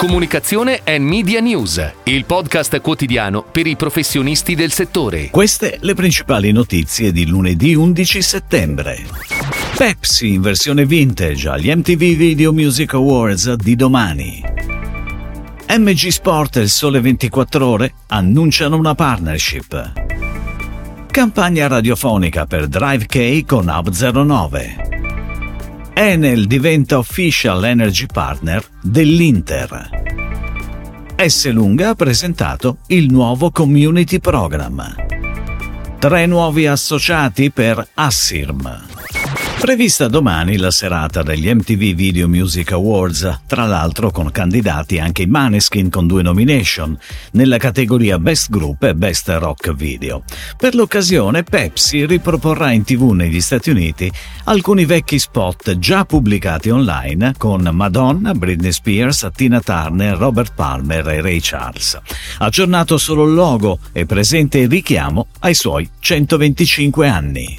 Comunicazione e Media News, il podcast quotidiano per i professionisti del settore. Queste le principali notizie di lunedì 11 settembre. Pepsi in versione vintage agli MTV Video Music Awards di domani. MG Sport e il Sole 24 Ore annunciano una partnership. Campagna radiofonica per Drive K con Hub 09. Enel diventa official energy partner dell'Inter. S. Lunga ha presentato il nuovo community program. Tre nuovi associati per Assirm. Prevista domani la serata degli MTV Video Music Awards, tra l'altro con candidati anche i Maneskin con due nomination, nella categoria Best Group e Best Rock Video. Per l'occasione Pepsi riproporrà in tv negli Stati Uniti alcuni vecchi spot già pubblicati online con Madonna, Britney Spears, Tina Turner, Robert Palmer e Ray Charles. Aggiornato solo il logo e presente il richiamo ai suoi 125 anni.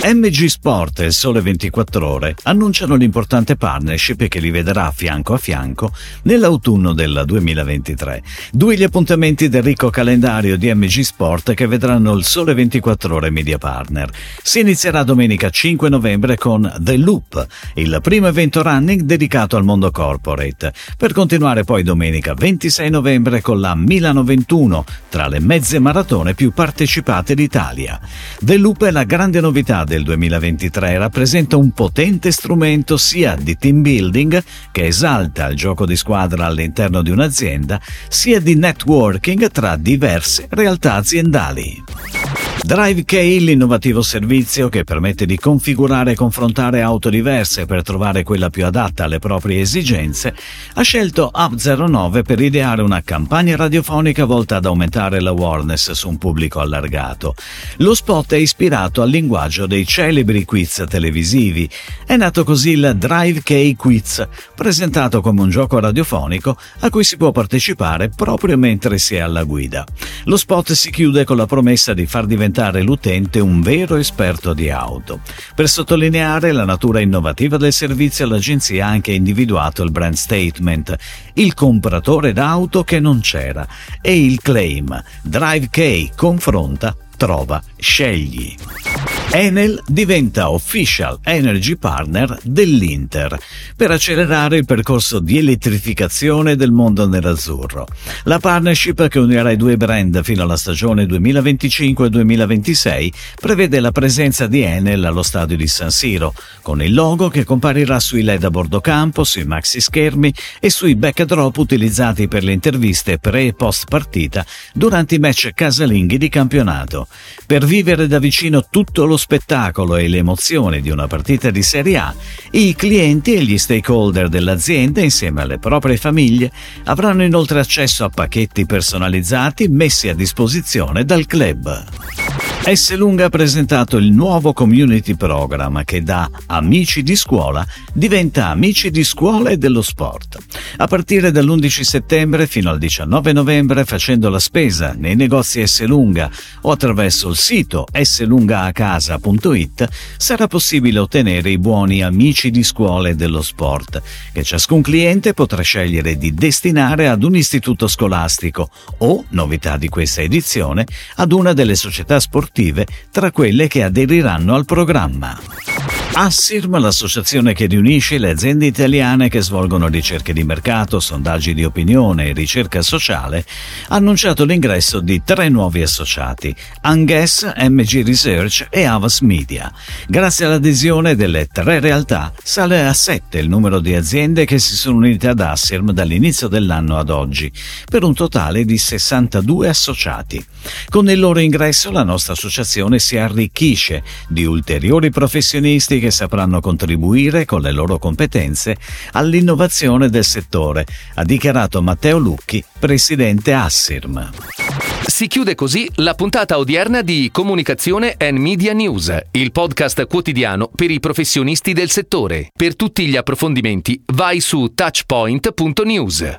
MG Sport e Sole 24 Ore annunciano l'importante partnership che li vedrà fianco a fianco nell'autunno del 2023. Due gli appuntamenti del ricco calendario di MG Sport che vedranno il Sole 24 Ore Media Partner. Si inizierà domenica 5 novembre con The Loop, il primo evento running dedicato al mondo corporate, per continuare poi domenica 26 novembre con la Milano 21, tra le mezze maratone più partecipate d'Italia. The Loop è la grande novità del 2023 rappresenta un potente strumento sia di team building, che esalta il gioco di squadra all'interno di un'azienda, sia di networking tra diverse realtà aziendali. DriveK, l'innovativo servizio che permette di configurare e confrontare auto diverse per trovare quella più adatta alle proprie esigenze, ha scelto Up09 per ideare una campagna radiofonica volta ad aumentare l'awareness su un pubblico allargato. Lo spot è ispirato al linguaggio dei celebri quiz televisivi. È nato così il DriveK Quiz, presentato come un gioco radiofonico a cui si può partecipare proprio mentre si è alla guida. Lo spot si chiude con la promessa di far diventare diventare l'utente un vero esperto di auto. Per sottolineare la natura innovativa del servizio, l'agenzia ha anche individuato il brand statement, il compratore d'auto che non c'era, e il claim Drive confronta, trova, scegli. Enel diventa official energy partner dell'Inter per accelerare il percorso di elettrificazione del mondo nerazzurro. La partnership che unirà i due brand fino alla stagione 2025-2026 prevede la presenza di Enel allo stadio di San Siro, con il logo che comparirà sui LED a bordo campo, sui maxi schermi e sui backdrop utilizzati per le interviste pre e post partita durante i match casalinghi di campionato. Per vivere da vicino tutto lo spettacolo e le emozioni di una partita di Serie A, i clienti e gli stakeholder dell'azienda, insieme alle proprie famiglie, avranno inoltre accesso a pacchetti personalizzati messi a disposizione dal club. S. Lunga ha presentato il nuovo community program che da Amici di scuola diventa Amici di scuola e dello sport. A partire dall'11 settembre fino al 19 novembre facendo la spesa nei negozi S. Lunga o attraverso il sito slungaacasa.it sarà possibile ottenere i buoni Amici di scuola e dello sport che ciascun cliente potrà scegliere di destinare ad un istituto scolastico o, novità di questa edizione, ad una delle società sportive tra quelle che aderiranno al programma. Assirm, l'associazione che riunisce le aziende italiane che svolgono ricerche di mercato, sondaggi di opinione e ricerca sociale, ha annunciato l'ingresso di tre nuovi associati, Anges, MG Research e Avas Media. Grazie all'adesione delle tre realtà sale a sette il numero di aziende che si sono unite ad Assirm dall'inizio dell'anno ad oggi, per un totale di 62 associati. Con il loro ingresso la nostra associazione si arricchisce di ulteriori professionisti che sapranno contribuire con le loro competenze all'innovazione del settore, ha dichiarato Matteo Lucchi, presidente Assirm. Si chiude così la puntata odierna di Comunicazione and Media News, il podcast quotidiano per i professionisti del settore. Per tutti gli approfondimenti vai su touchpoint.news.